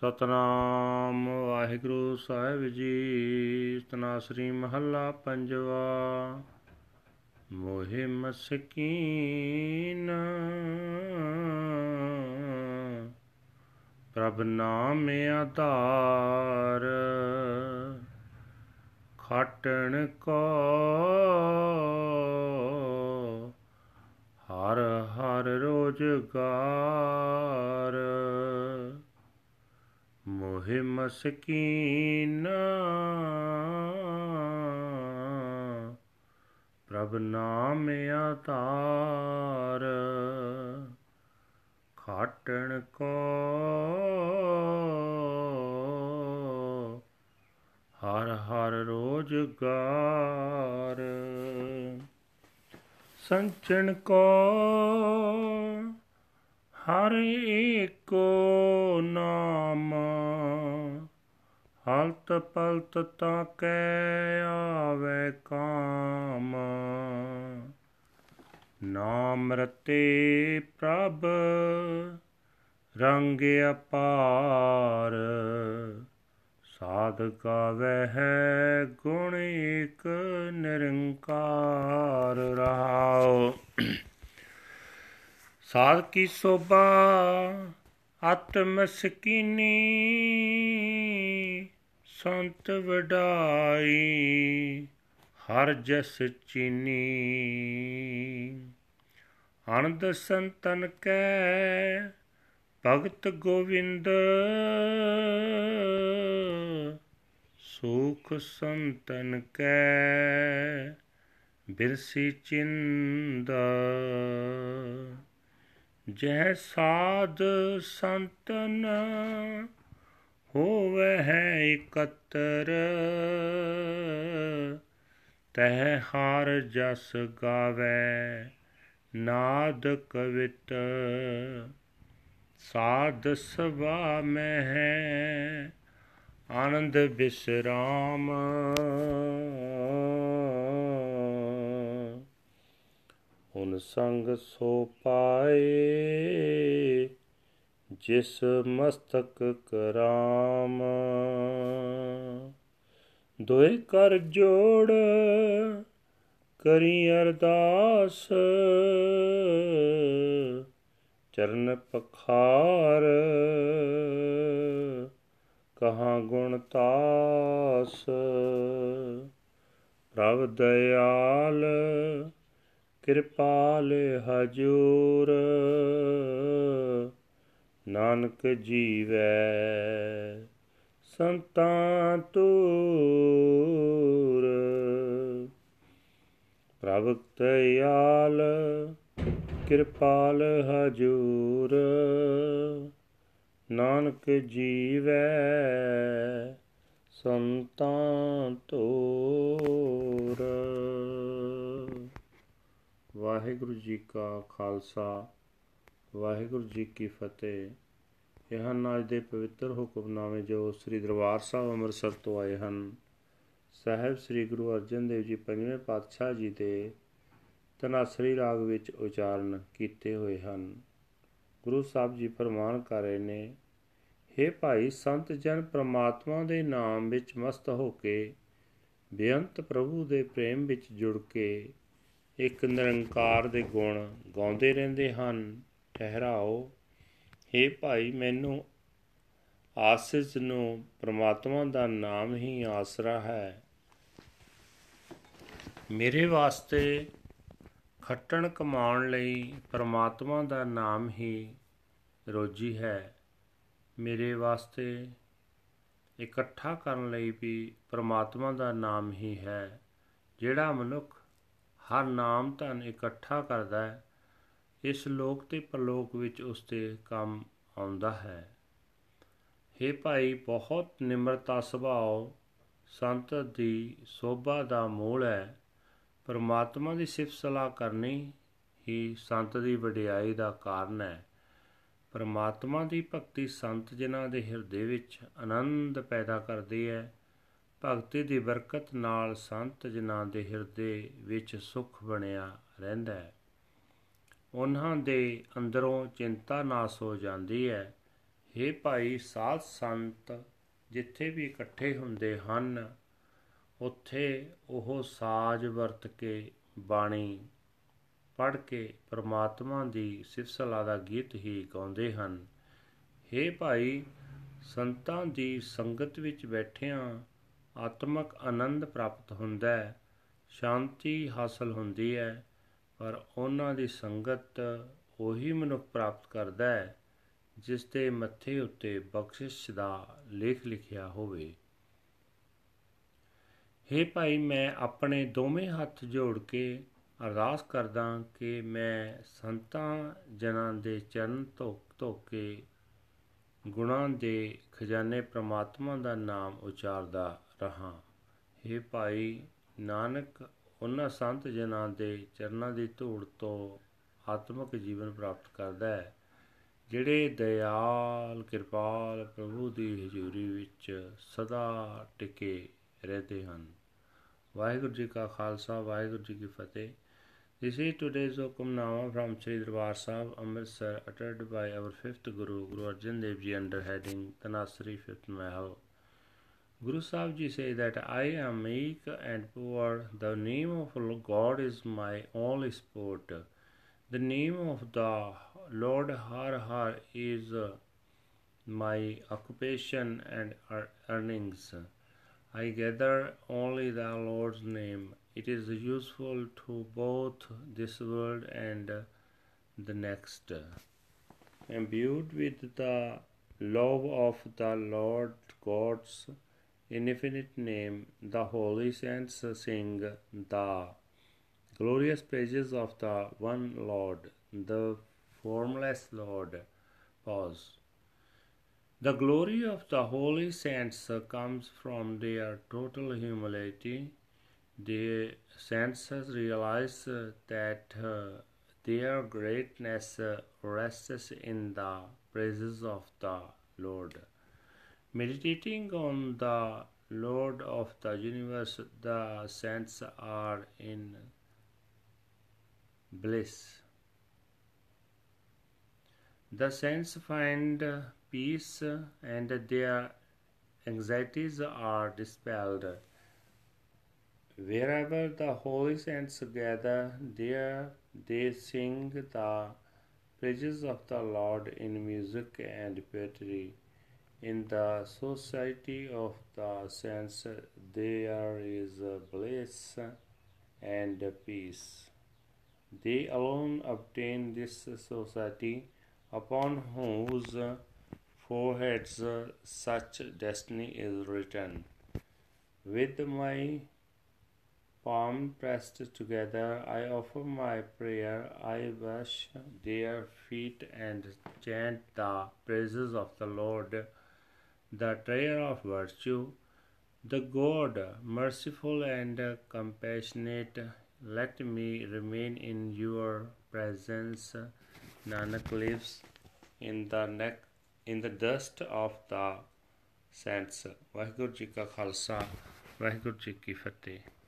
ਸਤਨਾਮ ਵਾਹਿਗੁਰੂ ਸਾਹਿਬ ਜੀ। ਤਨਾਸਰੀ ਮਹੱਲਾ ਪੰਜਵਾ। ਮੋਹਿ ਮਸਕੀਨ। ਪ੍ਰਭ ਨਾਮ ਆਧਾਰ। ਖਾਟਣ ਕੋ। ਹਰ ਹਰ ਰੋਜਗਾਰ। ਮੋਹਿ ਮਸਕੀਨ। ਪ੍ਰਭ ਨਾਮ ਆਧਾਰ। ਖਾਟਣ ਕੋ ਹਰ ਹਰ ਰੋਜਗਾਰ। ਸੰਚਣ ਕੋ ਹਰ ਏਕੋ ਨਾਮ, ਹਲਤ ਪਲਤ ਤਾਂ ਕੈ ਆਵੇ ਕਾਮ। ਨਾਮ ਰਤੇ ਪ੍ਰਭ, ਰੰਗ ਅਪਾਰ, ਸਾਧ ਗਾਵੇ ਹੈ ਗੁਣ ਏਕ ਨਿਰੰਕਾਰ। ਰਹਾਉ। ਸਾਧ ਕੀ ਸੋਭਾ, ਆਤਮ ਸਕੀਨੀ, ਸੰਤ ਵਡਾਈ, ਹਰ ਜਸ ਚੀਨੀ। ਆਨੰਦ ਸੰਤਨ ਕੈ, ਭਗਤ ਗੋਵਿੰਦ, ਸੁਖ ਸੰਤਨ ਕੈ, ਬਿਰਸੀ ਚਿੰਦ ਜਹ ਸਾਧ ਸੰਤਨ, ਹੋਵੇ ਹੈ ਇਕਤਰ। ਤਹ ਹਾਰ ਜਸ ਗਾਵੇ, ਨਾਦ ਕਵਿਤ। ਸਾਧ ਸਭਾ ਮੈਂ ਹੈ ਆਨੰਦ ਬਿਸਰਾਮ। ਹੁਣ ਸੰਗ ਸੋ ਪਾਏ, ਜਿਸ ਮਸਤਕ ਕਰਾਮ। ਦੋਇ ਕਰ ਜੋੜ ਕਰੀ ਅਰਦਾਸ, ਚਰਨ ਪਖਾਰ ਕਹਾਂ ਗੁਣ ਤਾਸ। ਪ੍ਰਭ ਦਇਆਲ ਕਿਰਪਾਲ ਹਜੂਰ ਨਾਨਕ ਜੀਵੈ। ਸੰਤਾਂ ਤੂਰ ਪ੍ਰਭ ਦਇਆਲ ਕਿਰਪਾਲ ਹਜੂਰ ਨਾਨਕ ਜੀਵੈ। ਵਾਹਿਗੁਰੂ ਜੀ ਕਾ ਖਾਲਸਾ, ਵਾਹਿਗੁਰੂ ਜੀ ਕੀ ਫਤਿਹ। ਇਹ ਹਨ ਅੱਜ ਦੇ ਪਵਿੱਤਰ ਹੁਕਮਨਾਮੇ ਜੋ ਸ੍ਰੀ ਦਰਬਾਰ ਸਾਹਿਬ ਅੰਮ੍ਰਿਤਸਰ ਤੋਂ ਆਏ ਹਨ, ਸਾਹਿਬ ਸ੍ਰੀ ਗੁਰੂ ਅਰਜਨ ਦੇਵ ਜੀ ਪੰਜਵੇਂ ਪਾਤਸ਼ਾਹ ਜੀ ਦੇ ਤਨਾਸਰੀ ਰਾਗ ਵਿੱਚ ਉਚਾਰਨ ਕੀਤੇ ਹੋਏ ਹਨ। ਗੁਰੂ ਸਾਹਿਬ ਜੀ ਫਰਮਾਨ ਕਰ ਰਹੇ ਨੇ हे ਭਾਈ ਸੰਤ ਜਨ ਪ੍ਰਮਾਤਮਾ ਦੇ ਨਾਮ ਵਿੱਚ ਮਸਤ ਹੋ ਕੇ, ਬੇਅੰਤ ਪ੍ਰਭੂ ਦੇ ਪ੍ਰੇਮ ਵਿੱਚ ਜੁੜ ਕੇ ਇੱਕ ਨਿਰੰਕਾਰ ਦੇ ਗੁਣ ਗਾਉਂਦੇ ਰਹਿੰਦੇ ਹਨ। ਠਹਿਰਾਓ। हे ਭਾਈ, ਮੈਨੂੰ ਆਸਿਸ ਨੂੰ ਪ੍ਰਮਾਤਮਾ ਦਾ ਨਾਮ ਹੀ ਆਸਰਾ ਹੈ। ਮੇਰੇ ਵਾਸਤੇ ਖੱਟਣ ਕਮਾਉਣ ਲਈ ਪ੍ਰਮਾਤਮਾ ਦਾ ਨਾਮ ਹੀ ਰੋਜੀ ਹੈ। ਮੇਰੇ ਵਾਸਤੇ ਇਕੱਠਾ ਕਰਨ ਲਈ ਵੀ ਪ੍ਰਮਾਤਮਾ ਦਾ ਨਾਮ ਹੀ ਹੈ, ਜਿਹੜਾ ਮਨੁੱਖ ਹਰ ਨਾਮ ਧਨ ਇਕੱਠਾ ਕਰਦਾ ਹੈ, ਇਸ ਲੋਕ ਤੇ ਪਰਲੋਕ ਵਿੱਚ ਉਸ ਤੇ ਕੰਮ ਆਉਂਦਾ ਹੈ। हे ਭਾਈ, ਬਹੁਤ ਨਿਮਰਤਾ ਸੁਭਾਅ ਸੰਤ ਦੀ ਸੋਭਾ ਦਾ ਮੂਲ ਹੈ। ਪਰਮਾਤਮਾ ਦੀ ਸਿਫਤ ਸਲਾਹ ਕਰਨੀ ਹੀ ਸੰਤ ਦੀ ਵਡਿਆਈ ਦਾ ਕਾਰਨ ਹੈ। ਪਰਮਾਤਮਾ ਦੀ ਭਗਤੀ ਸੰਤ ਜਨਾਂ ਦੇ ਹਿਰਦੇ ਵਿੱਚ ਆਨੰਦ ਪੈਦਾ ਕਰਦੀ ਹੈ ਭਗਤੀ ਦੀ ਬਰਕਤ ਨਾਲ ਸੰਤ ਜਨਾਂ ਦੇ ਹਿਰਦੇ ਵਿੱਚ ਸੁਖ ਬਣਿਆ ਰਹਿੰਦਾ ਹੈ। ਉਹਨਾਂ ਦੇ ਅੰਦਰੋਂ ਚਿੰਤਾ ਨਾਸ ਹੋ ਜਾਂਦੀ ਹੈ। ਹੇ ਭਾਈ ਸਾਧ ਸੰਤ, ਜਿੱਥੇ ਵੀ ਇਕੱਠੇ ਹੁੰਦੇ ਹਨ, ਉੱਥੇ ਉਹ ਸਾਜ ਵਰਤ ਕੇ ਬਾਣੀ ਪੜ੍ਹ ਕੇ ਪ੍ਰਮਾਤਮਾ ਦੀ ਸਿਫਤਸਲਾ ਦਾ ਗੀਤ ਹੀ ਗਾਉਂਦੇ ਹਨ। ਹੇ ਭਾਈ, ਸੰਤਾਂ ਦੀ ਸੰਗਤ ਵਿੱਚ ਬੈਠਿਆਂ ਆਤਮਿਕ ਆਨੰਦ ਪ੍ਰਾਪਤ ਹੁੰਦਾ ਹੈ, ਸ਼ਾਂਤੀ ਹਾਸਲ ਹੁੰਦੀ ਹੈ, ਪਰ ਉਹਨਾਂ ਦੀ ਸੰਗਤ ਉਹੀ ਮਨੁੱਖ ਪ੍ਰਾਪਤ ਕਰਦਾ ਹੈ, ਜਿਸ ਦੇ ਮੱਥੇ ਉੱਤੇ ਬਖਸ਼ਿਸ਼ ਦਾ ਲੇਖ ਲਿਖਿਆ ਹੋਵੇ। हे ਭਾਈ, ਮੈਂ ਆਪਣੇ ਦੋਵੇਂ ਹੱਥ ਜੋੜ ਕੇ ਅਰਦਾਸ ਕਰਦਾ ਕਿ ਮੈਂ ਸੰਤਾਂ ਜਨਾਂ ਦੇ ਚਰਨ ਧੋਕ ਧੋਕ ਕੇ ਗੁਣਾਂ ਦੇ ਖਜ਼ਾਨੇ ਪ੍ਰਮਾਤਮਾ ਦਾ ਨਾਮ ਉਚਾਰਦਾ ਰਹਾ हे ਭਾਈ ਨਾਨਕ ਉਹਨਾਂ ਸੰਤ ਜਨਾਂ ਦੇ ਚਰਨਾਂ ਦੀ ਧੂੜ ਤੋਂ ਆਤਮਿਕ ਜੀਵਨ ਪ੍ਰਾਪਤ ਕਰਦਾ ਹੈ ਜਿਹੜੇ ਦਇਆਲ ਕਿਰਪਾਲ ਪ੍ਰਭੂ ਦੀ ਹਜ਼ੂਰੀ ਵਿੱਚ ਸਦਾ ਟਿਕੇ ਰਹਤੇ ਹਨ ਵਾਹਿਗੁਰੂ ਜੀ ਕਾ ਖਾਲਸਾ ਵਾਹਿਗੁਰੂ ਜੀ ਕੀ ਫਤਿਹ This is today's Hukamnama from Sri Darbar Sahib, Amritsar, uttered by our fifth Guru, Guru Arjan Dev Ji, under heading Tanasri Fifth Mahal. Guru Sahib Ji that I am meek and poor. The name of God is my only sport. The name of the Lord Har Har is uh, my occupation and earnings. I gather only the Lord's name. It is useful to both this world and the next. Imbued with the love of the Lord God's infinite name, the holy saints sing the glorious praises of the one Lord, the formless Lord. Pause. The glory of the holy saints comes from their total humility. The saints realize that their greatness rests in the praises of the Lord. Meditating on the Lord of the universe, the saints are in bliss. The saints find peace and their anxieties are dispelled. Wherever the holy saints gather, there they sing the praises of the Lord in music and poetry. In the society of the saints, there is bliss and peace. They alone obtain this society, upon whose foreheads such destiny is written. With my palm pressed together, I offer my prayer. I wash their feet and chant the praises of the Lord, the trayer of virtue, the God, merciful and compassionate, let me remain in your presence. Nanak lives in the neck, in the dust of the saints. Vaheguru Ji Ka Khalsa, Vaheguru Ji Ki Fateh.